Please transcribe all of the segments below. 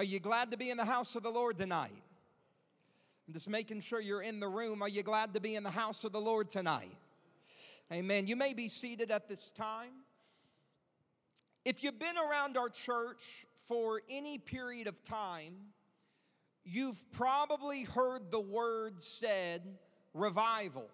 Are you glad to be in the house of the Lord tonight? I'm just making sure you're in the room. Are you glad to be in the house of the Lord tonight? Amen. You may be seated at this time. If you've been around our church for any period of time, you've probably heard the word said revival.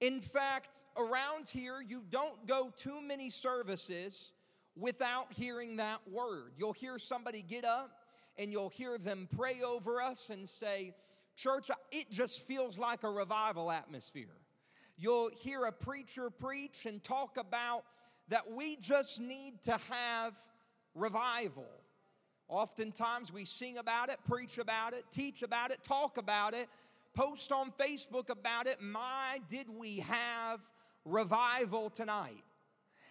In fact, around here, you don't go too many services without hearing that word. You'll hear somebody get up and you'll hear them pray over us and say, Church, it just feels like a revival atmosphere. You'll hear a preacher preach and talk about that we just need to have revival. Oftentimes we sing about it, preach about it, teach about it, talk about it, post on Facebook about it. My, did we have revival tonight?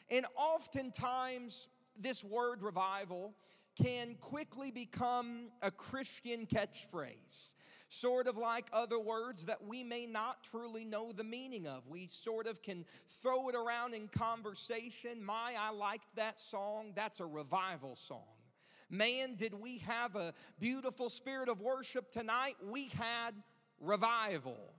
And oftentimes, this word revival can quickly become a Christian catchphrase, sort of like other words that we may not truly know the meaning of. We sort of can throw it around in conversation. My, I liked that song. That's a revival song. Man, did we have a beautiful spirit of worship tonight? We had revival.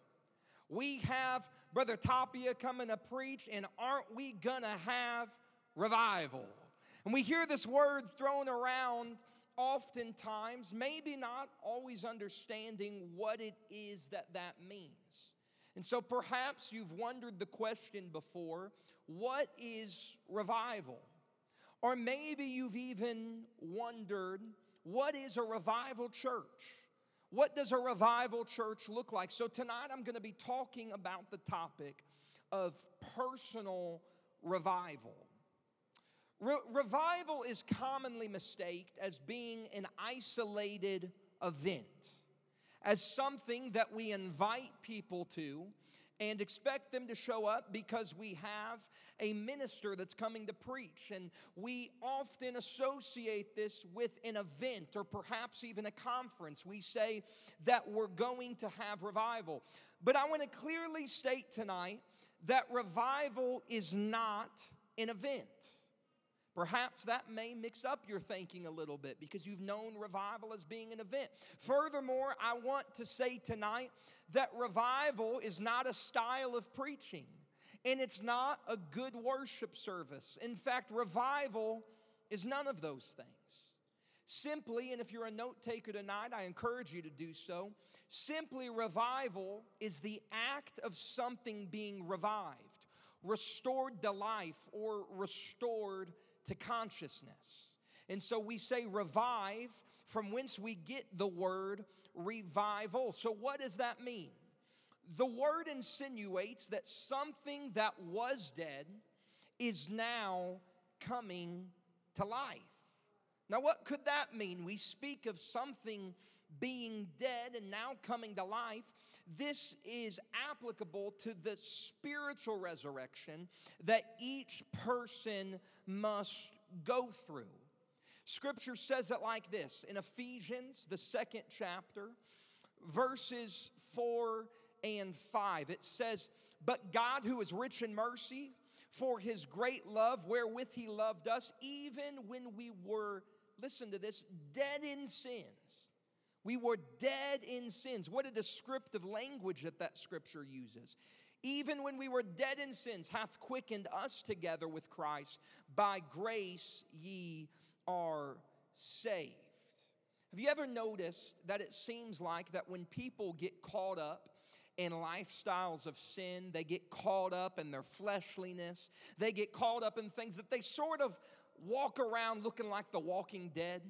We have Brother Tapia coming to preach, and aren't we gonna have revival? And we hear this word thrown around oftentimes, maybe not always understanding what it is that that means. And so perhaps you've wondered the question before what is revival? Or maybe you've even wondered what is a revival church? What does a revival church look like? So, tonight I'm going to be talking about the topic of personal revival. Re- revival is commonly mistaken as being an isolated event, as something that we invite people to and expect them to show up because we have a minister that's coming to preach. And we often associate this with an event or perhaps even a conference. We say that we're going to have revival. But I want to clearly state tonight that revival is not an event. Perhaps that may mix up your thinking a little bit because you've known revival as being an event. Furthermore, I want to say tonight that revival is not a style of preaching and it's not a good worship service. In fact, revival is none of those things. Simply, and if you're a note taker tonight, I encourage you to do so. Simply, revival is the act of something being revived, restored to life, or restored to consciousness. And so we say revive, from whence we get the word revival. So, what does that mean? The word insinuates that something that was dead is now coming to life. Now, what could that mean? We speak of something being dead and now coming to life. This is applicable to the spiritual resurrection that each person must go through. Scripture says it like this in Ephesians, the second chapter, verses 4 and 5. It says, But God, who is rich in mercy, for his great love wherewith he loved us, even when we were, listen to this, dead in sins we were dead in sins. What a descriptive language that that scripture uses. even when we were dead in sins, hath quickened us together with Christ. By grace ye are saved. Have you ever noticed that it seems like that when people get caught up in lifestyles of sin, they get caught up in their fleshliness, they get caught up in things that they sort of walk around looking like the walking dead?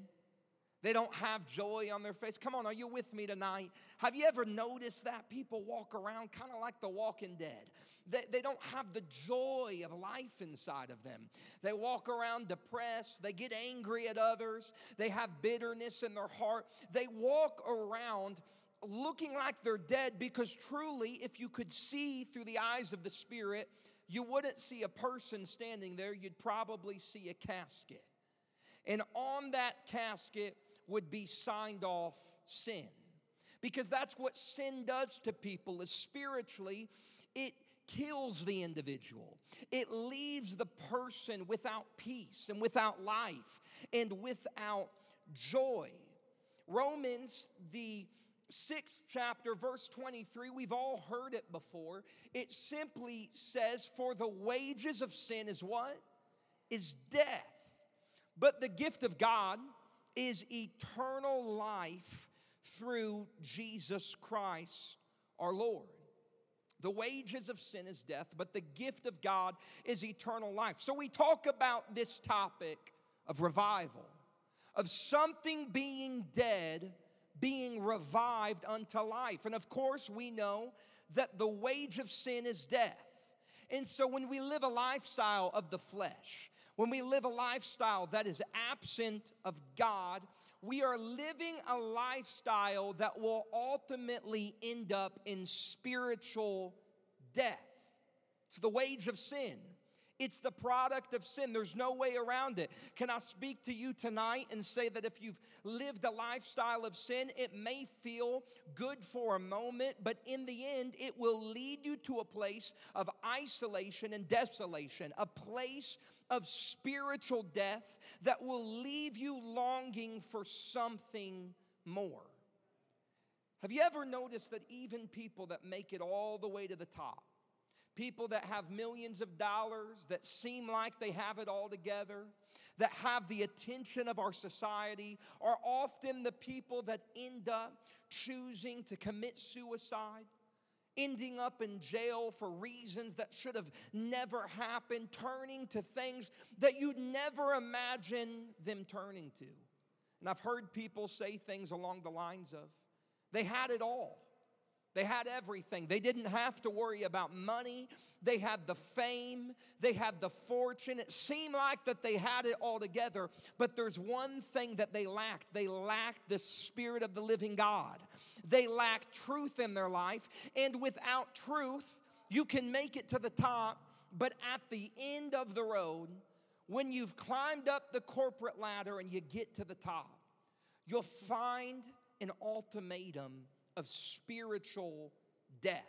They don't have joy on their face. Come on, are you with me tonight? Have you ever noticed that people walk around kind of like the walking dead? They, they don't have the joy of life inside of them. They walk around depressed. They get angry at others. They have bitterness in their heart. They walk around looking like they're dead because truly, if you could see through the eyes of the Spirit, you wouldn't see a person standing there. You'd probably see a casket. And on that casket, would be signed off sin. Because that's what sin does to people is spiritually it kills the individual. It leaves the person without peace and without life and without joy. Romans the sixth chapter, verse 23, we've all heard it before. It simply says, For the wages of sin is what? Is death. But the gift of God is eternal life through Jesus Christ our Lord. The wages of sin is death, but the gift of God is eternal life. So we talk about this topic of revival, of something being dead being revived unto life. And of course, we know that the wage of sin is death. And so when we live a lifestyle of the flesh, when we live a lifestyle that is absent of God, we are living a lifestyle that will ultimately end up in spiritual death. It's the wage of sin. It's the product of sin. There's no way around it. Can I speak to you tonight and say that if you've lived a lifestyle of sin, it may feel good for a moment, but in the end, it will lead you to a place of isolation and desolation, a place of spiritual death that will leave you longing for something more. Have you ever noticed that even people that make it all the way to the top, people that have millions of dollars, that seem like they have it all together, that have the attention of our society, are often the people that end up choosing to commit suicide, ending up in jail for reasons that should have never happened, turning to things that you'd never imagine them turning to. And I've heard people say things along the lines of, they had it all. They had everything. They didn't have to worry about money. They had the fame. They had the fortune. It seemed like that they had it all together, but there's one thing that they lacked. They lacked the spirit of the living God. They lacked truth in their life, and without truth, you can make it to the top, but at the end of the road, when you've climbed up the corporate ladder and you get to the top, you'll find an ultimatum of spiritual death.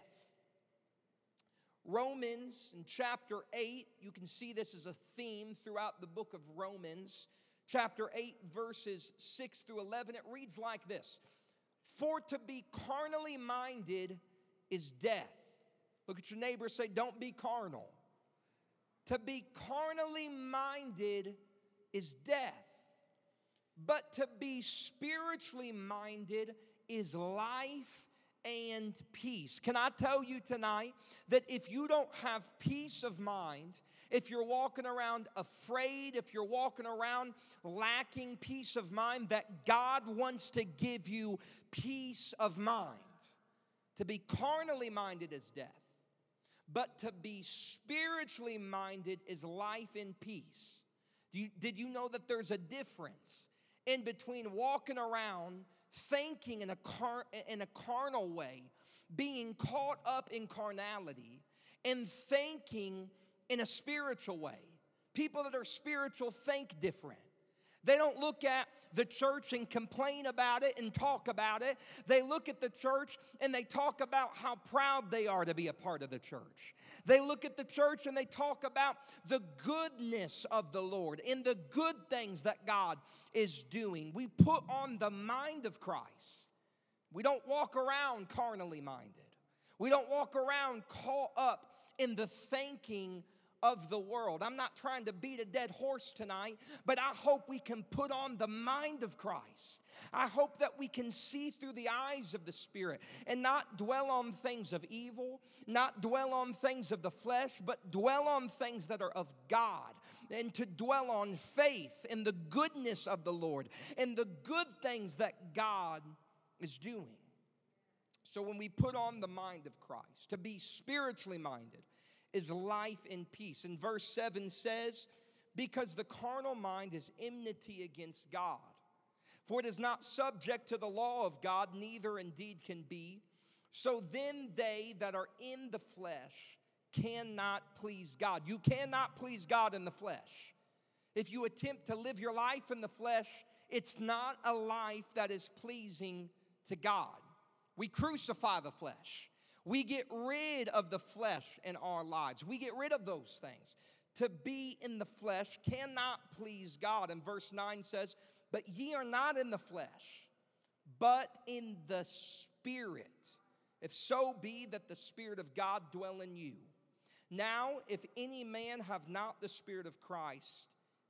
Romans in chapter 8, you can see this as a theme throughout the book of Romans. Chapter 8, verses 6 through 11, it reads like this For to be carnally minded is death. Look at your neighbor, say, Don't be carnal. To be carnally minded is death, but to be spiritually minded is life and peace. Can I tell you tonight that if you don't have peace of mind, if you're walking around afraid, if you're walking around lacking peace of mind, that God wants to give you peace of mind. To be carnally minded is death, but to be spiritually minded is life and peace. did you know that there's a difference in between walking around thinking in a, car, in a carnal way, being caught up in carnality, and thinking in a spiritual way. People that are spiritual think different. They don't look at the church and complain about it and talk about it. They look at the church and they talk about how proud they are to be a part of the church. They look at the church and they talk about the goodness of the Lord and the good things that God is doing. We put on the mind of Christ. We don't walk around carnally minded. We don't walk around caught up in the thinking of the world. I'm not trying to beat a dead horse tonight, but I hope we can put on the mind of Christ. I hope that we can see through the eyes of the Spirit and not dwell on things of evil, not dwell on things of the flesh, but dwell on things that are of God and to dwell on faith and the goodness of the Lord and the good things that God is doing. So when we put on the mind of Christ, to be spiritually minded, is life and peace. And verse 7 says, Because the carnal mind is enmity against God. For it is not subject to the law of God, neither indeed can be. So then they that are in the flesh cannot please God. You cannot please God in the flesh. If you attempt to live your life in the flesh, it's not a life that is pleasing to God. We crucify the flesh. We get rid of the flesh in our lives. We get rid of those things. To be in the flesh cannot please God. And verse 9 says, But ye are not in the flesh, but in the Spirit. If so be that the Spirit of God dwell in you. Now, if any man have not the Spirit of Christ,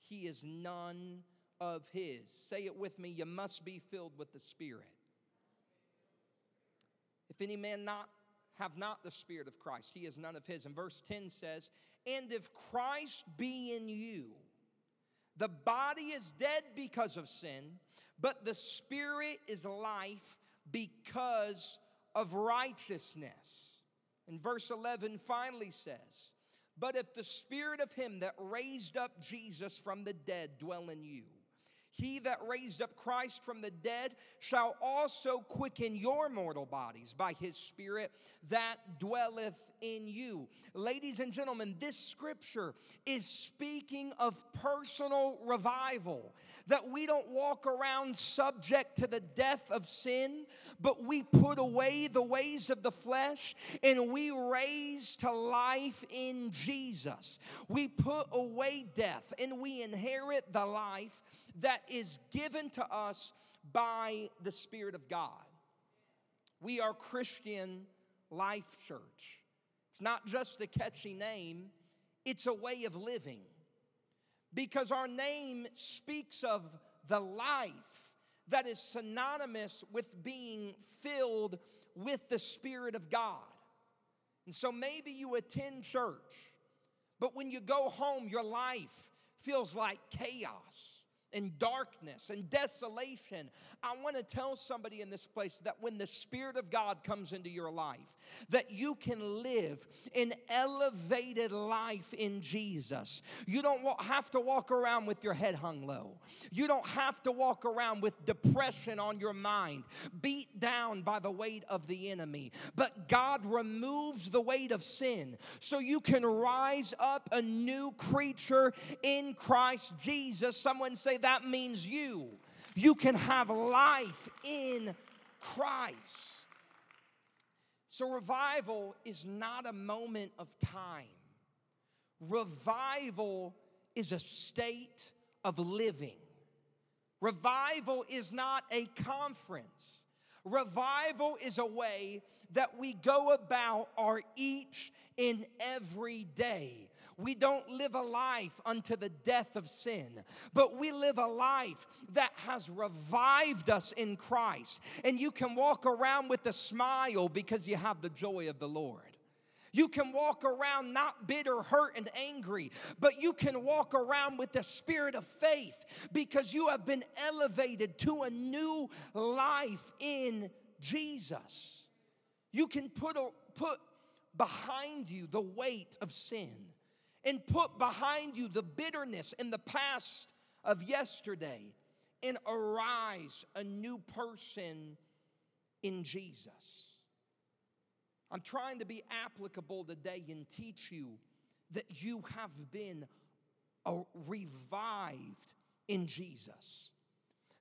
he is none of his. Say it with me, you must be filled with the Spirit. If any man not have not the Spirit of Christ. He is none of his. And verse 10 says, And if Christ be in you, the body is dead because of sin, but the Spirit is life because of righteousness. And verse 11 finally says, But if the Spirit of him that raised up Jesus from the dead dwell in you, he that raised up Christ from the dead shall also quicken your mortal bodies by his Spirit that dwelleth in you. Ladies and gentlemen, this scripture is speaking of personal revival. That we don't walk around subject to the death of sin, but we put away the ways of the flesh and we raise to life in Jesus. We put away death and we inherit the life that is given to us by the Spirit of God. We are Christian Life Church. It's not just a catchy name, it's a way of living. Because our name speaks of the life that is synonymous with being filled with the Spirit of God. And so maybe you attend church, but when you go home, your life feels like chaos and darkness and desolation. I want to tell somebody in this place that when the Spirit of God comes into your life, that you can live an elevated life in Jesus. You don't have to walk around with your head hung low. You don't have to walk around with depression on your mind, beat down by the weight of the enemy. But God removes the weight of sin so you can rise up a new creature in Christ Jesus. Someone say, that means you. You can have life in Christ. So, revival is not a moment of time, revival is a state of living. Revival is not a conference. Revival is a way that we go about our each and every day. We don't live a life unto the death of sin, but we live a life that has revived us in Christ. And you can walk around with a smile because you have the joy of the Lord. You can walk around not bitter, hurt, and angry, but you can walk around with the spirit of faith because you have been elevated to a new life in Jesus. You can put, a, put behind you the weight of sin and put behind you the bitterness and the past of yesterday and arise a new person in Jesus. I'm trying to be applicable today and teach you that you have been uh, revived in Jesus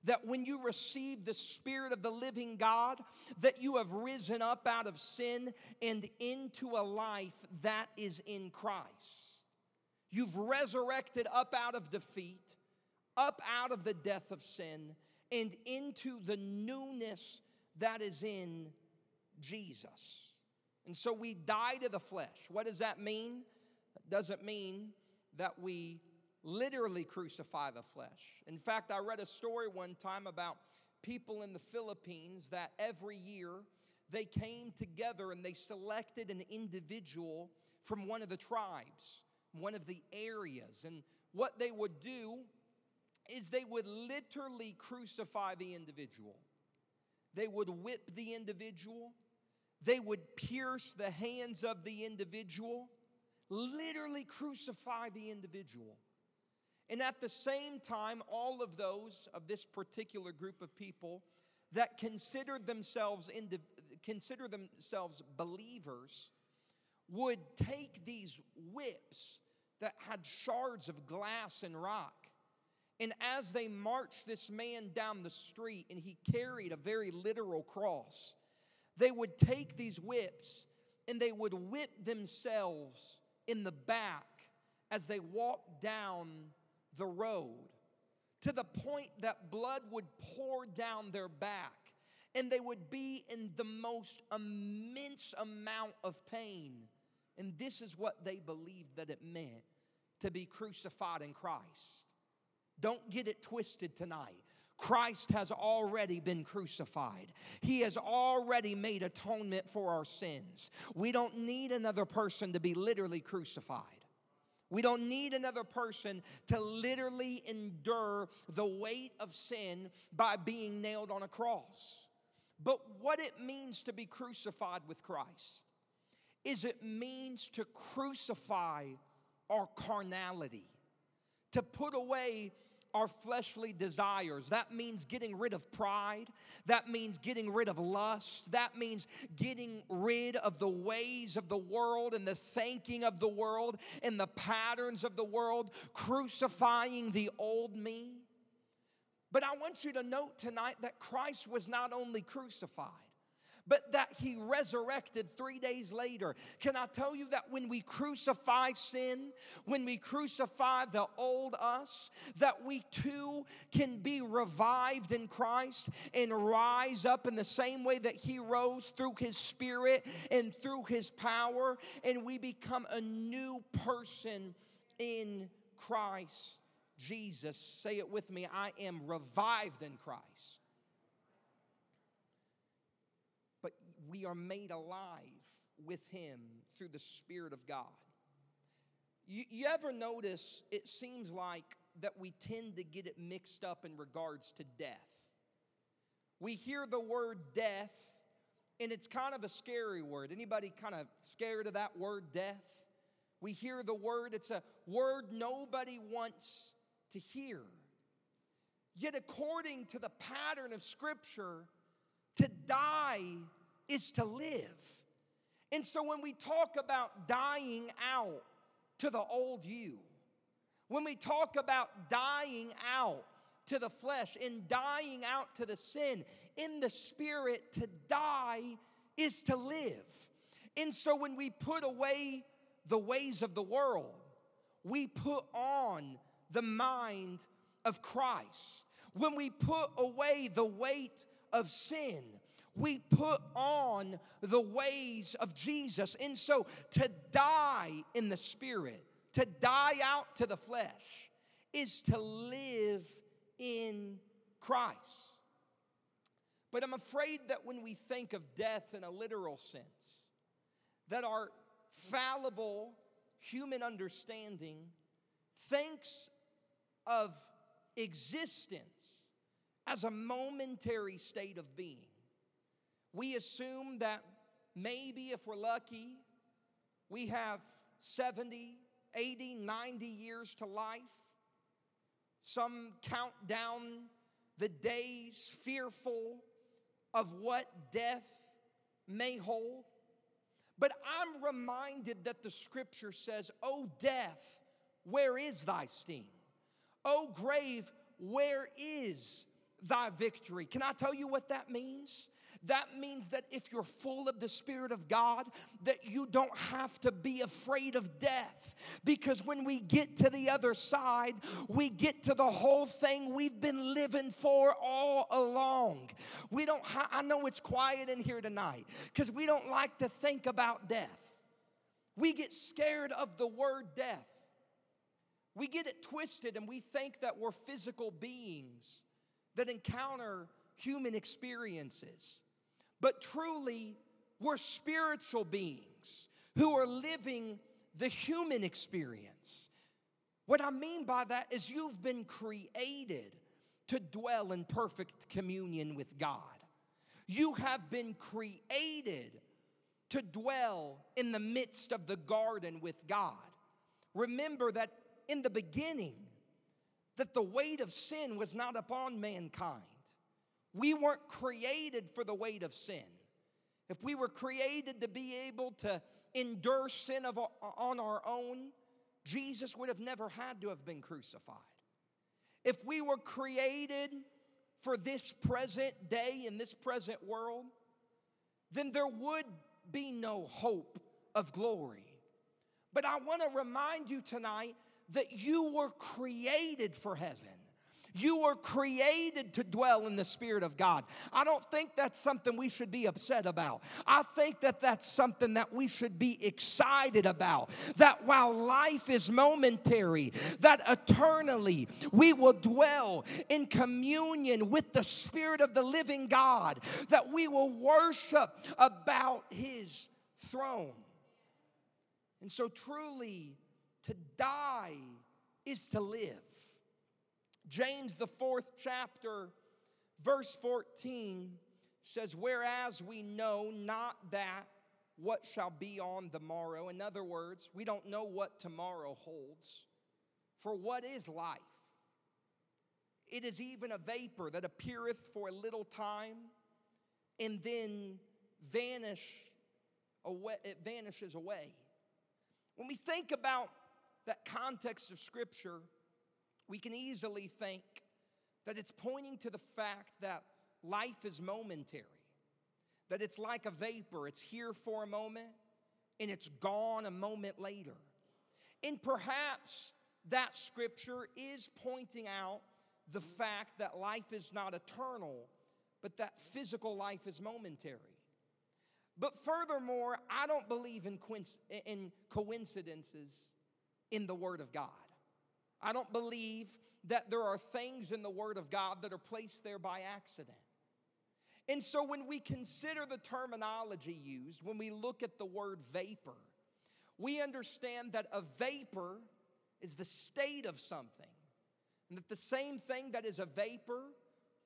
that when you receive the spirit of the living God that you have risen up out of sin and into a life that is in Christ You've resurrected up out of defeat, up out of the death of sin, and into the newness that is in Jesus. And so we die to the flesh. What does that mean? It doesn't mean that we literally crucify the flesh. In fact, I read a story one time about people in the Philippines that every year they came together and they selected an individual from one of the tribes, one of the areas. And what they would do is they would literally crucify the individual. They would whip the individual. They would pierce the hands of the individual, literally crucify the individual. And at the same time, all of those of this particular group of people that considered themselves consider themselves believers would take these whips that had shards of glass and rock and as they marched this man down the street and he carried a very literal cross they would take these whips and they would whip themselves in the back as they walked down the road to the point that blood would pour down their back and they would be in the most immense amount of pain. And this is what they believed that it meant to be crucified in Christ. Don't get it twisted tonight. Christ has already been crucified. He has already made atonement for our sins. We don't need another person to be literally crucified. We don't need another person to literally endure the weight of sin by being nailed on a cross. But what it means to be crucified with Christ is it means to crucify our carnality, to put away our fleshly desires. That means getting rid of pride. That means getting rid of lust. That means getting rid of the ways of the world and the thinking of the world and the patterns of the world, crucifying the old me. But I want you to note tonight that Christ was not only crucified, but that he resurrected three days later. Can I tell you that when we crucify sin, when we crucify the old us, that we too can be revived in Christ and rise up in the same way that he rose through his spirit and through his power, and we become a new person in Christ Jesus. Say it with me I am revived in Christ. We are made alive with Him through the Spirit of God. You, you ever notice it seems like that we tend to get it mixed up in regards to death? We hear the word death and it's kind of a scary word. Anybody kind of scared of that word death? We hear the word, it's a word nobody wants to hear. Yet, according to the pattern of Scripture, to die is to live. And so when we talk about dying out to the old you, when we talk about dying out to the flesh and dying out to the sin, in the spirit, to die is to live. And so when we put away the ways of the world, we put on the mind of Christ. When we put away the weight of sin, we put on the ways of Jesus. And so to die in the spirit, to die out to the flesh, is to live in Christ. But I'm afraid that when we think of death in a literal sense, that our fallible human understanding thinks of existence as a momentary state of being. We assume that maybe if we're lucky, we have 70, 80, 90 years to life. Some count down the days fearful of what death may hold. But I'm reminded that the scripture says, O death, where is thy sting? O grave, where is thy victory? Can I tell you what that means? That means that if you're full of the Spirit of God, that you don't have to be afraid of death. Because when we get to the other side, we get to the whole thing we've been living for all along. We don't, ha- I know it's quiet in here tonight because we don't like to think about death. We get scared of the word death. We get it twisted and we think that we're physical beings that encounter human experiences. But truly, we're spiritual beings who are living the human experience. What I mean by that is you've been created to dwell in perfect communion with God. You have been created to dwell in the midst of the garden with God. Remember that in the beginning, that the weight of sin was not upon mankind. We weren't created for the weight of sin. If we were created to be able to endure sin of, on our own, Jesus would have never had to have been crucified. If we were created for this present day in this present world, then there would be no hope of glory. But I want to remind you tonight that you were created for heaven. You were created to dwell in the Spirit of God. I don't think that's something we should be upset about. I think that that's something that we should be excited about. That while life is momentary, that eternally we will dwell in communion with the Spirit of the living God, that we will worship about His throne. And so, truly, to die is to live. James, the fourth chapter, verse 14 says, Whereas we know not that what shall be on the morrow. In other words, we don't know what tomorrow holds. For what is life? It is even a vapor that appeareth for a little time and then vanish away, it vanishes away. When we think about that context of Scripture, we can easily think that it's pointing to the fact that life is momentary, that it's like a vapor, it's here for a moment and it's gone a moment later. And perhaps that scripture is pointing out the fact that life is not eternal, but that physical life is momentary. But furthermore, I don't believe in, coincidences in the Word of God. I don't believe that there are things in the Word of God that are placed there by accident. And so when we consider the terminology used, when we look at the word vapor, we understand that a vapor is the state of something. And that the same thing that is a vapor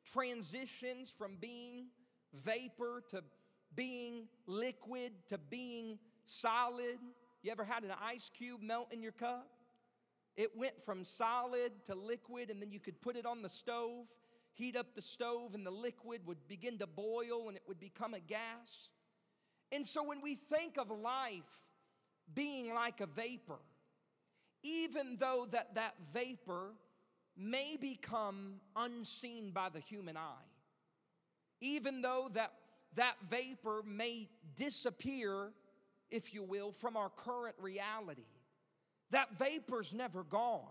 transitions from being vapor to being liquid to being solid. You ever had an ice cube melt in your cup? It went from solid to liquid, and then you could put it on the stove, heat up the stove, and the liquid would begin to boil and it would become a gas. And so when we think of life being like a vapor, even though that, that vapor may become unseen by the human eye, even though that, that vapor may disappear, if you will, from our current reality that vapor's never gone,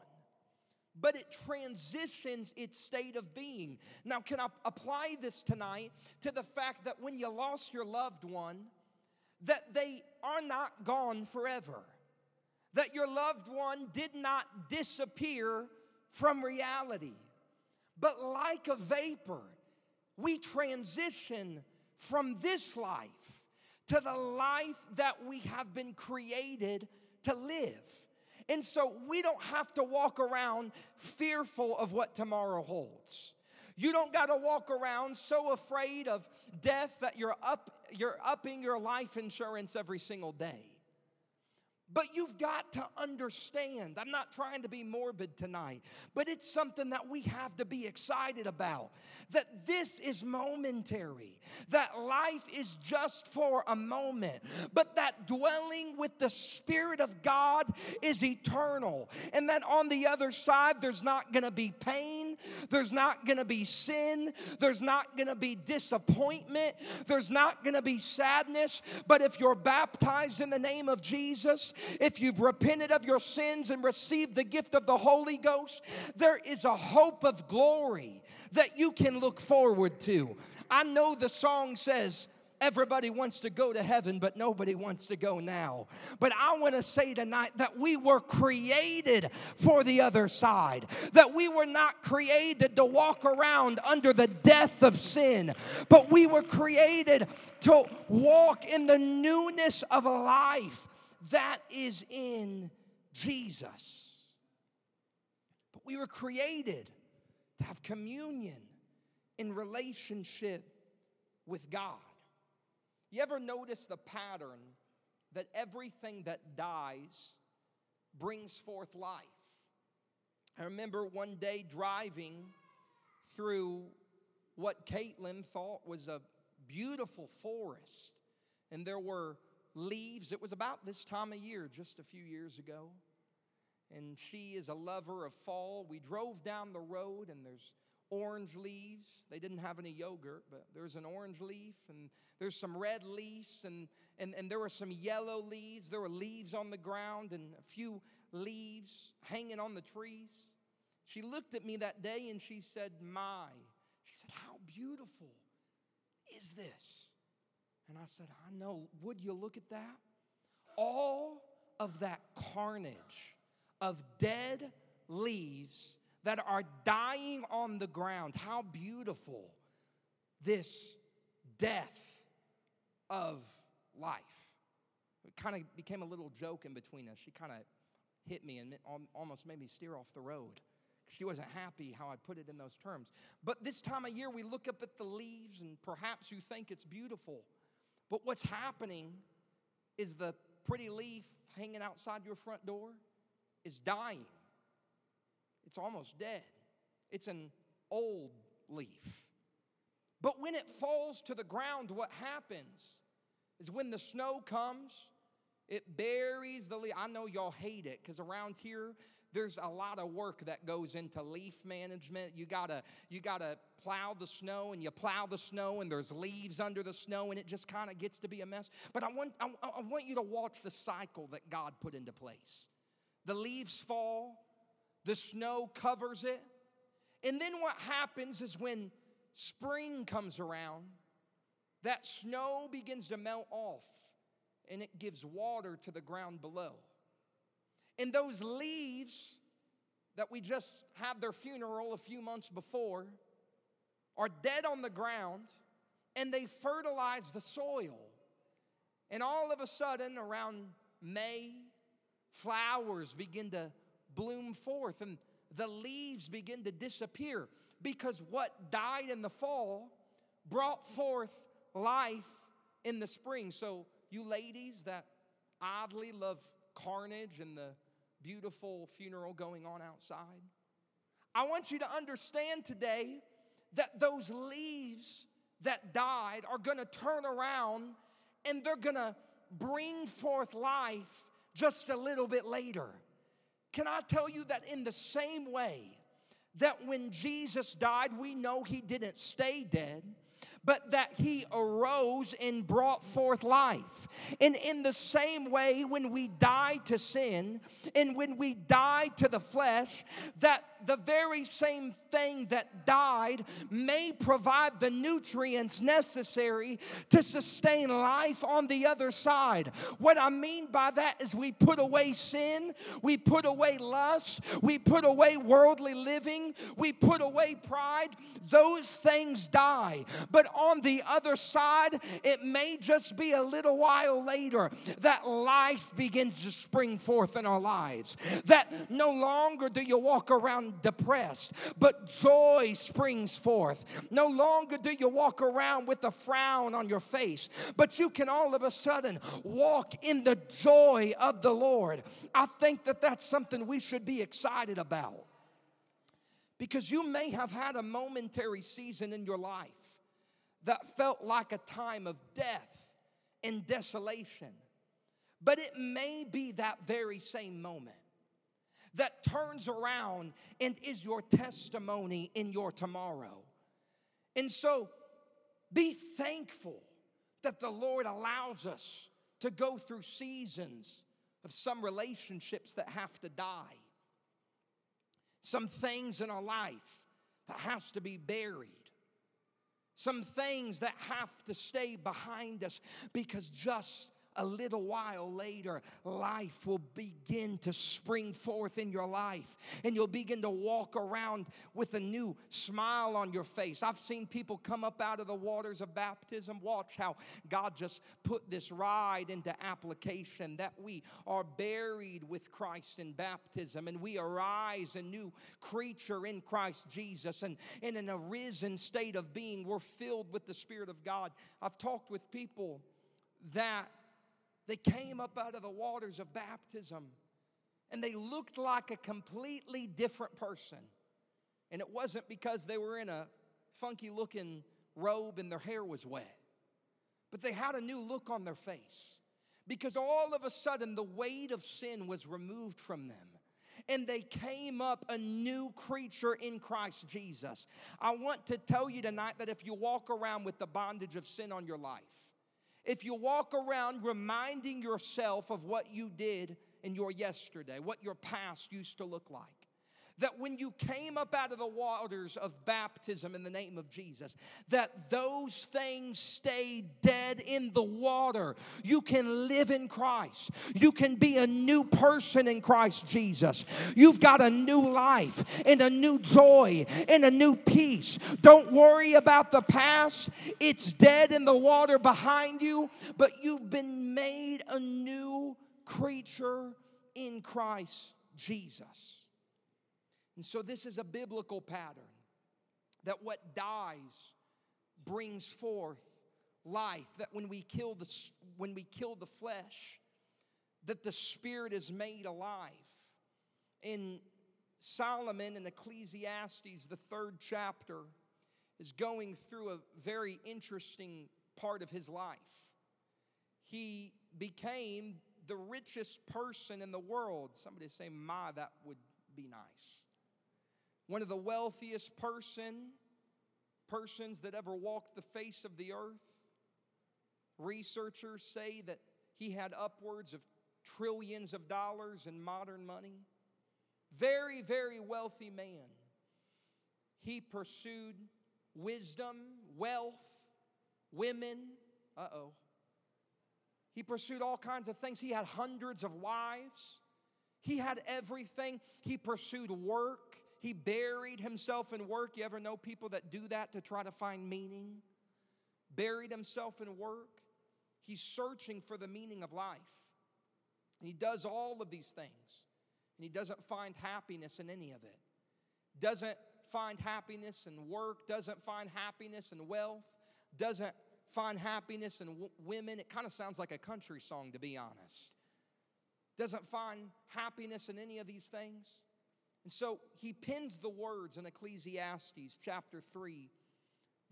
but it transitions its state of being. Now, can I apply this tonight to the fact that when you lost your loved one, that they are not gone forever? That your loved one did not disappear from reality. But like a vapor, we transition from this life to the life that we have been created to live. And so we don't have to walk around fearful of what tomorrow holds. You don't got to walk around so afraid of death that you're up you're upping your life insurance every single day. But you've got to understand, I'm not trying to be morbid tonight, but it's something that we have to be excited about. That this is momentary, that life is just for a moment, but that dwelling with the Spirit of God is eternal. And that on the other side, there's not gonna be pain, there's not gonna be sin, there's not gonna be disappointment, there's not gonna be sadness. But if you're baptized in the name of Jesus, if you've repented of your sins and received the gift of the Holy Ghost, there is a hope of glory that you can look forward to. I know the song says, Everybody wants to go to heaven, but nobody wants to go now. But I want to say tonight that we were created for the other side, that we were not created to walk around under the death of sin, but we were created to walk in the newness of life that is in Jesus. But we were created to have communion in relationship with God. You ever notice the pattern that everything that dies brings forth life? I remember one day driving through what Caitlin thought was a beautiful forest, and there were leaves. It was about this time of year, just a few years ago. And she is a lover of fall. We drove down the road, and there's orange leaves. They didn't have any yogurt, but there's an orange leaf and there's some red leaves and, and, and there were some yellow leaves. There were leaves on the ground and a few leaves hanging on the trees. She looked at me that day and she said, My. She said, How beautiful is this? And I said, I know. Would you look at that? All of that carnage of dead leaves that are dying on the ground. How beautiful this death of life. It kind of became a little joke in between us. She kind of hit me and almost made me steer off the road. She wasn't happy how I put it in those terms. But this time of year, we look up at the leaves and perhaps you think it's beautiful. But what's happening is the pretty leaf hanging outside your front door is dying. It's almost dead. It's an old leaf. But when it falls to the ground, what happens is when the snow comes, it buries the leaf. I know y'all hate it because around here, there's a lot of work that goes into leaf management. You gotta, you gotta plow the snow and you plow the snow and there's leaves under the snow and it just kind of gets to be a mess. But I want, I, I want you to watch the cycle that God put into place. The leaves fall, the snow covers it. And then what happens is when spring comes around, that snow begins to melt off and it gives water to the ground below. And those leaves that we just had their funeral a few months before are dead on the ground and they fertilize the soil. And all of a sudden, around May, flowers begin to bloom forth and the leaves begin to disappear because what died in the fall brought forth life in the spring. So, you ladies that oddly love carnage and the beautiful funeral going on outside, I want you to understand today that those leaves that died are gonna turn around and they're gonna bring forth life just a little bit later. Can I tell you that in the same way that when Jesus died, we know he didn't stay dead? but that he arose and brought forth life. And in the same way, when we die to sin and when we die to the flesh, that the very same thing that died may provide the nutrients necessary to sustain life on the other side. What I mean by that is we put away sin, we put away lust, we put away worldly living, we put away pride. Those things die. But on the other side, it may just be a little while later that life begins to spring forth in our lives. That no longer do you walk around depressed, but joy springs forth. No longer do you walk around with a frown on your face, but you can all of a sudden walk in the joy of the Lord. I think that that's something we should be excited about. Because you may have had a momentary season in your life that felt like a time of death and desolation. But it may be that very same moment that turns around and is your testimony in your tomorrow. And so be thankful that the Lord allows us to go through seasons of some relationships that have to die, some things in our life that has to be buried, some things that have to stay behind us because just a little while later, life will begin to spring forth in your life, and you'll begin to walk around with a new smile on your face. I've seen people come up out of the waters of baptism. Watch how God just put this ride into application that we are buried with Christ in baptism, and we arise a new creature in Christ Jesus, and in an arisen state of being, we're filled with the Spirit of God. I've talked with people that they came up out of the waters of baptism and they looked like a completely different person. And it wasn't because they were in a funky looking robe and their hair was wet, but they had a new look on their face because all of a sudden the weight of sin was removed from them and they came up a new creature in Christ Jesus. I want to tell you tonight that if you walk around with the bondage of sin on your life, if you walk around reminding yourself of what you did in your yesterday, what your past used to look like, that when you came up out of the waters of baptism in the name of Jesus, that those things stay dead in the water. You can live in Christ. You can be a new person in Christ Jesus. You've got a new life and a new joy and a new peace. Don't worry about the past, it's dead in the water behind you, but you've been made a new creature in Christ Jesus. And so, this is a biblical pattern that what dies brings forth life that when we kill the when we kill the flesh that the spirit is made alive. In Solomon in Ecclesiastes the 3rd chapter is going through a very interesting part of his life. He became the richest person in the world. Somebody say my that would be nice one of the wealthiest person persons that ever walked the face of the earth. Researchers say that he had upwards of trillions of dollars in modern money. Very, very wealthy man. He pursued wisdom, wealth, women. Uh oh. He pursued all kinds of things. He had hundreds of wives. He had everything. He pursued work. He buried himself in work. You ever know people that do that to try to find meaning? Buried himself in work. He's searching for the meaning of life. He does all of these things, and he doesn't find happiness in any of it. Doesn't find happiness in work, doesn't find happiness in wealth, doesn't find happiness in w- women. It kind of sounds like a country song, to be honest. Doesn't find happiness in any of these things. And so he pins the words in Ecclesiastes chapter 3,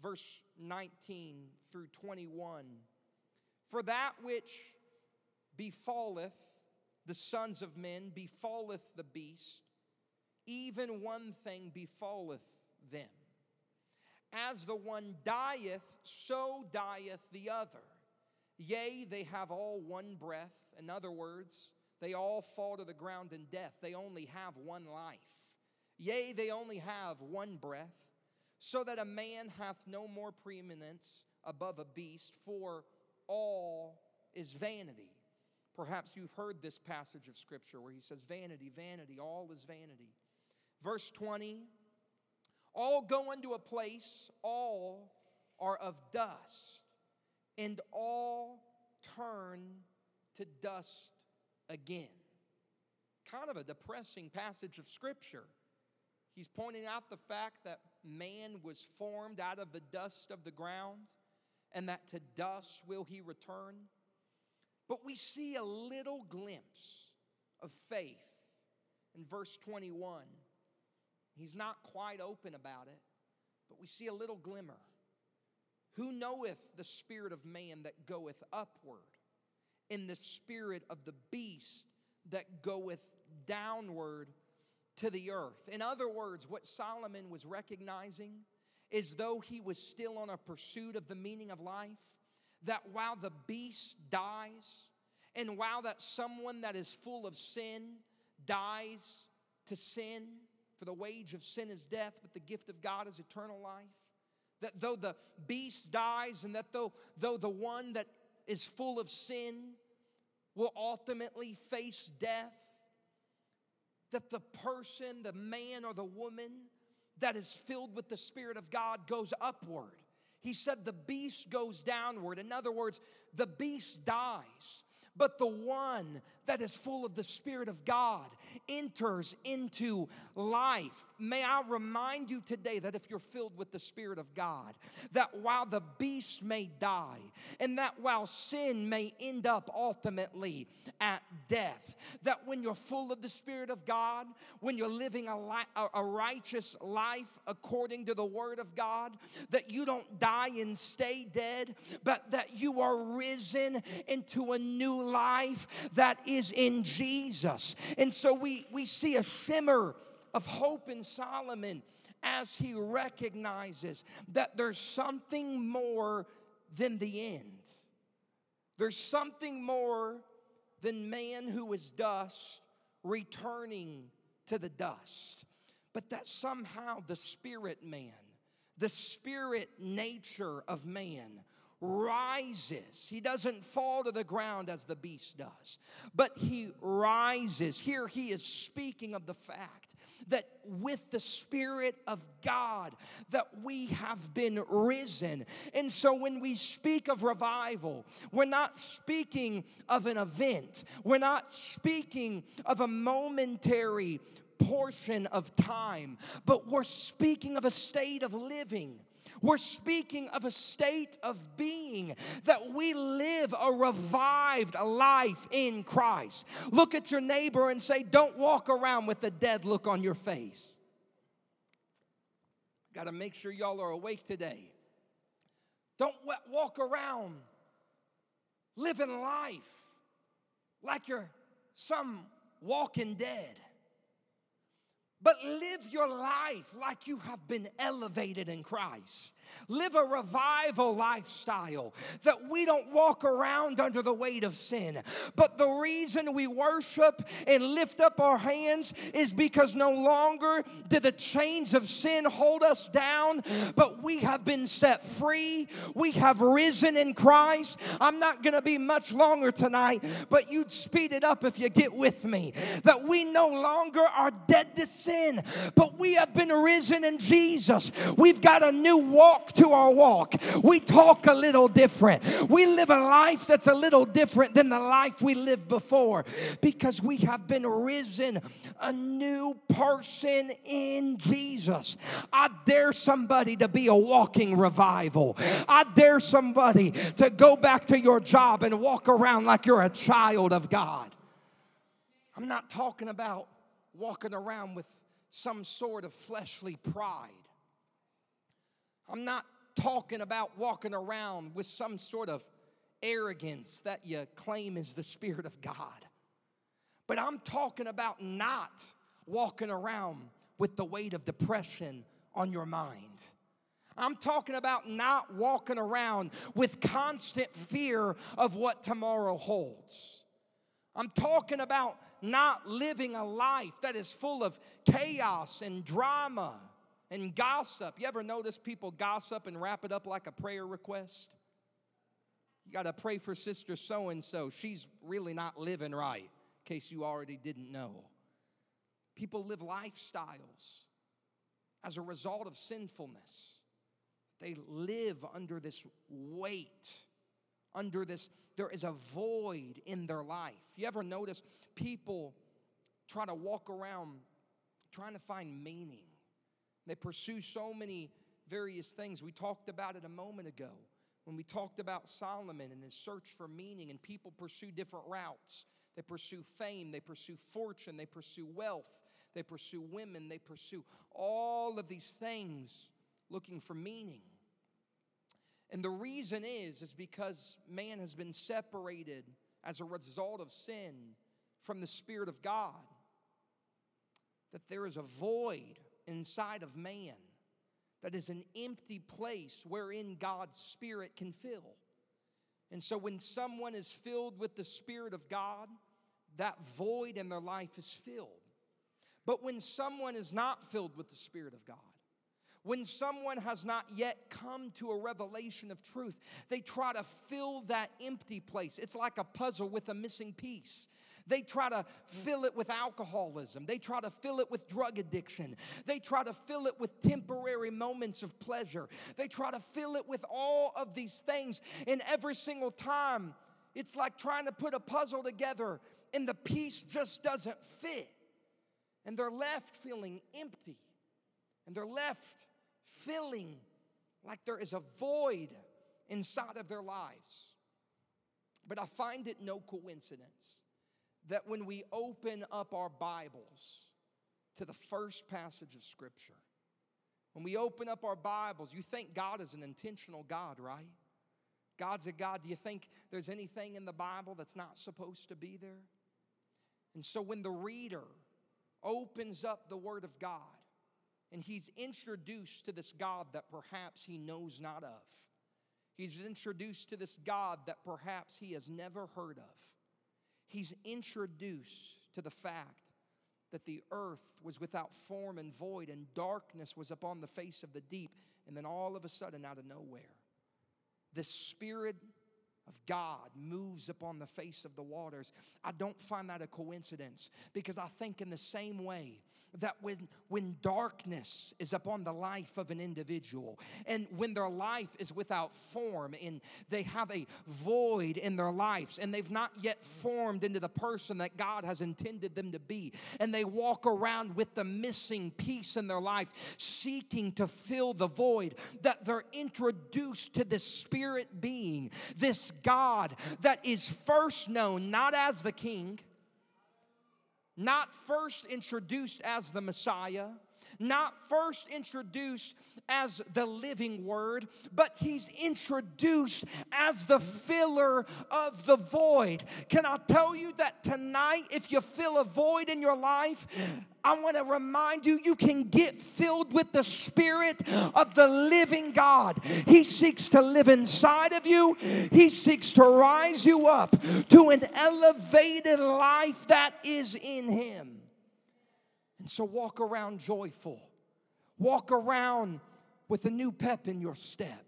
verse 19 through 21. For that which befalleth the sons of men befalleth the beast, even one thing befalleth them. As the one dieth, so dieth the other. Yea, they have all one breath. In other words, they all fall to the ground in death. They only have one life. Yea, they only have one breath, so that a man hath no more preeminence above a beast, for all is vanity. Perhaps you've heard this passage of Scripture where he says, Vanity, vanity, all is vanity. Verse 20, all go unto a place, all are of dust, and all turn to dust again. Kind of a depressing passage of Scripture. He's pointing out the fact that man was formed out of the dust of the ground and that to dust will he return. But we see a little glimpse of faith in verse 21. He's not quite open about it, but we see a little glimmer. Who knoweth the spirit of man that goeth upward? In the spirit of the beast that goeth downward to the earth. In other words, what Solomon was recognizing is though he was still on a pursuit of the meaning of life, that while the beast dies, and while that someone that is full of sin dies to sin, for the wage of sin is death, but the gift of God is eternal life. That though the beast dies, and that though, though the one that is full of sin will ultimately face death, that the person, the man or the woman that is filled with the Spirit of God goes upward. He said the beast goes downward. In other words, the beast dies but the one that is full of the Spirit of God enters into life. May I remind you today that if you're filled with the Spirit of God, that while the beast may die, and that while sin may end up ultimately at death, that when you're full of the Spirit of God, when you're living a, li- a righteous life according to the Word of God, that you don't die and stay dead, but that you are risen into a new life that is in Jesus. And so we, we see a shimmer of hope in Solomon as he recognizes that there's something more than the end. There's something more than man who is dust returning to the dust. But that somehow the spirit man, the spirit nature of man, rises. He doesn't fall to the ground as the beast does, but he rises. Here he is speaking of the fact that with the spirit of God that we have been risen. And so when we speak of revival, we're not speaking of an event. We're not speaking of a momentary portion of time, but we're speaking of a state of living we're speaking of a state of being that we live a revived life in Christ. Look at your neighbor and say, Don't walk around with a dead look on your face. Got to make sure y'all are awake today. Don't walk around living life like you're some walking dead. But live your life like you have been elevated in Christ. Live a revival lifestyle that we don't walk around under the weight of sin. But the reason we worship and lift up our hands is because no longer do the chains of sin hold us down, but we have been set free. We have risen in Christ. I'm not going to be much longer tonight, but you'd speed it up if you get with me. That we no longer are dead to sin, but we have been risen in Jesus. We've got a new walk to our walk. We talk a little different. We live a life that's a little different than the life we lived before because we have been risen a new person in Jesus. I dare somebody to be a walking revival. I dare somebody to go back to your job and walk around like you're a child of God. I'm not talking about walking around with some sort of fleshly pride. I'm not talking about walking around with some sort of arrogance that you claim is the Spirit of God. But I'm talking about not walking around with the weight of depression on your mind. I'm talking about not walking around with constant fear of what tomorrow holds. I'm talking about not living a life that is full of chaos and drama and gossip. You ever notice people gossip and wrap it up like a prayer request? You got to pray for sister so and so. She's really not living right, in case you already didn't know. People live lifestyles as a result of sinfulness. They live under this weight, under this, there is a void in their life. You ever notice people try to walk around trying to find meaning? They pursue so many various things. We talked about it a moment ago when we talked about Solomon and his search for meaning, and people pursue different routes. They pursue fame, they pursue fortune, they pursue wealth, they pursue women, they pursue all of these things looking for meaning. And the reason is is because man has been separated as a result of sin from the spirit of God. that there is a void inside of man that is an empty place wherein God's Spirit can fill. And so when someone is filled with the Spirit of God, that void in their life is filled. But when someone is not filled with the Spirit of God, when someone has not yet come to a revelation of truth, they try to fill that empty place. It's like a puzzle with a missing piece. They try to fill it with alcoholism. They try to fill it with drug addiction. They try to fill it with temporary moments of pleasure. They try to fill it with all of these things. And every single time, it's like trying to put a puzzle together and the piece just doesn't fit. And they're left feeling empty. And they're left feeling like there is a void inside of their lives. But I find it no coincidence that when we open up our Bibles to the first passage of Scripture, when we open up our Bibles, you think God is an intentional God, right? God's a God. Do you think there's anything in the Bible that's not supposed to be there? And so when the reader opens up the Word of God and he's introduced to this God that perhaps he knows not of, he's introduced to this God that perhaps he has never heard of he's introduced to the fact that the earth was without form and void, and darkness was upon the face of the deep. And then all of a sudden, out of nowhere, the Spirit of God moves upon the face of the waters. I don't find that a coincidence because I think, in the same way, that when, when darkness is upon the life of an individual and when their life is without form and they have a void in their lives and they've not yet formed into the person that God has intended them to be, and they walk around with the missing piece in their life, seeking to fill the void, that they're introduced to this spirit being, this God that is first known not as the king, not first introduced as the Messiah, not first introduced as the living word, but he's introduced as the filler of the void. Can I tell you that tonight, if you fill a void in your life, I want to remind you, you can get filled with the Spirit of the living God. He seeks to live inside of you, He seeks to rise you up to an elevated life that is in Him. So walk around joyful, walk around with a new pep in your step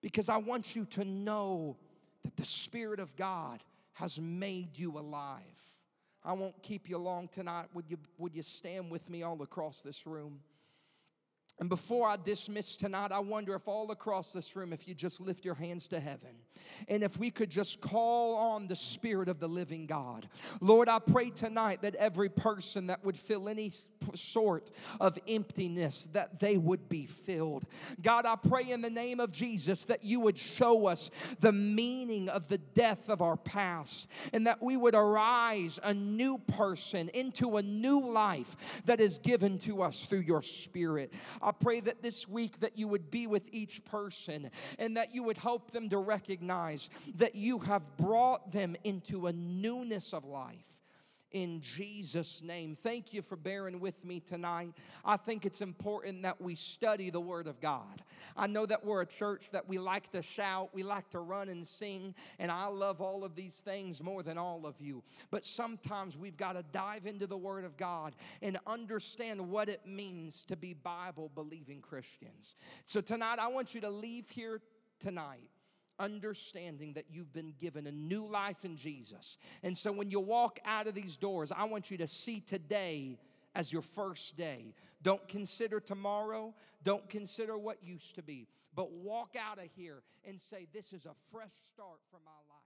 because I want you to know that the Spirit of God has made you alive. I won't keep you long tonight. Would you, would you stand with me all across this room? And before I dismiss tonight, I wonder if all across this room, if you just lift your hands to heaven and if we could just call on the Spirit of the living God. Lord, I pray tonight that every person that would feel any sort of emptiness, that they would be filled. God, I pray in the name of Jesus that you would show us the meaning of the death of our past and that we would arise a new person into a new life that is given to us through your Spirit. I pray that this week that you would be with each person and that you would help them to recognize that you have brought them into a newness of life in Jesus' name. Thank you for bearing with me tonight. I think it's important that we study the Word of God. I know that we're a church that we like to shout, we like to run and sing, and I love all of these things more than all of you. But sometimes we've got to dive into the Word of God and understand what it means to be Bible believing Christians. So tonight, I want you to leave here tonight understanding that you've been given a new life in Jesus. And so when you walk out of these doors, I want you to see today as your first day. Don't consider tomorrow, don't consider what used to be, but walk out of here and say, This is a fresh start for my life.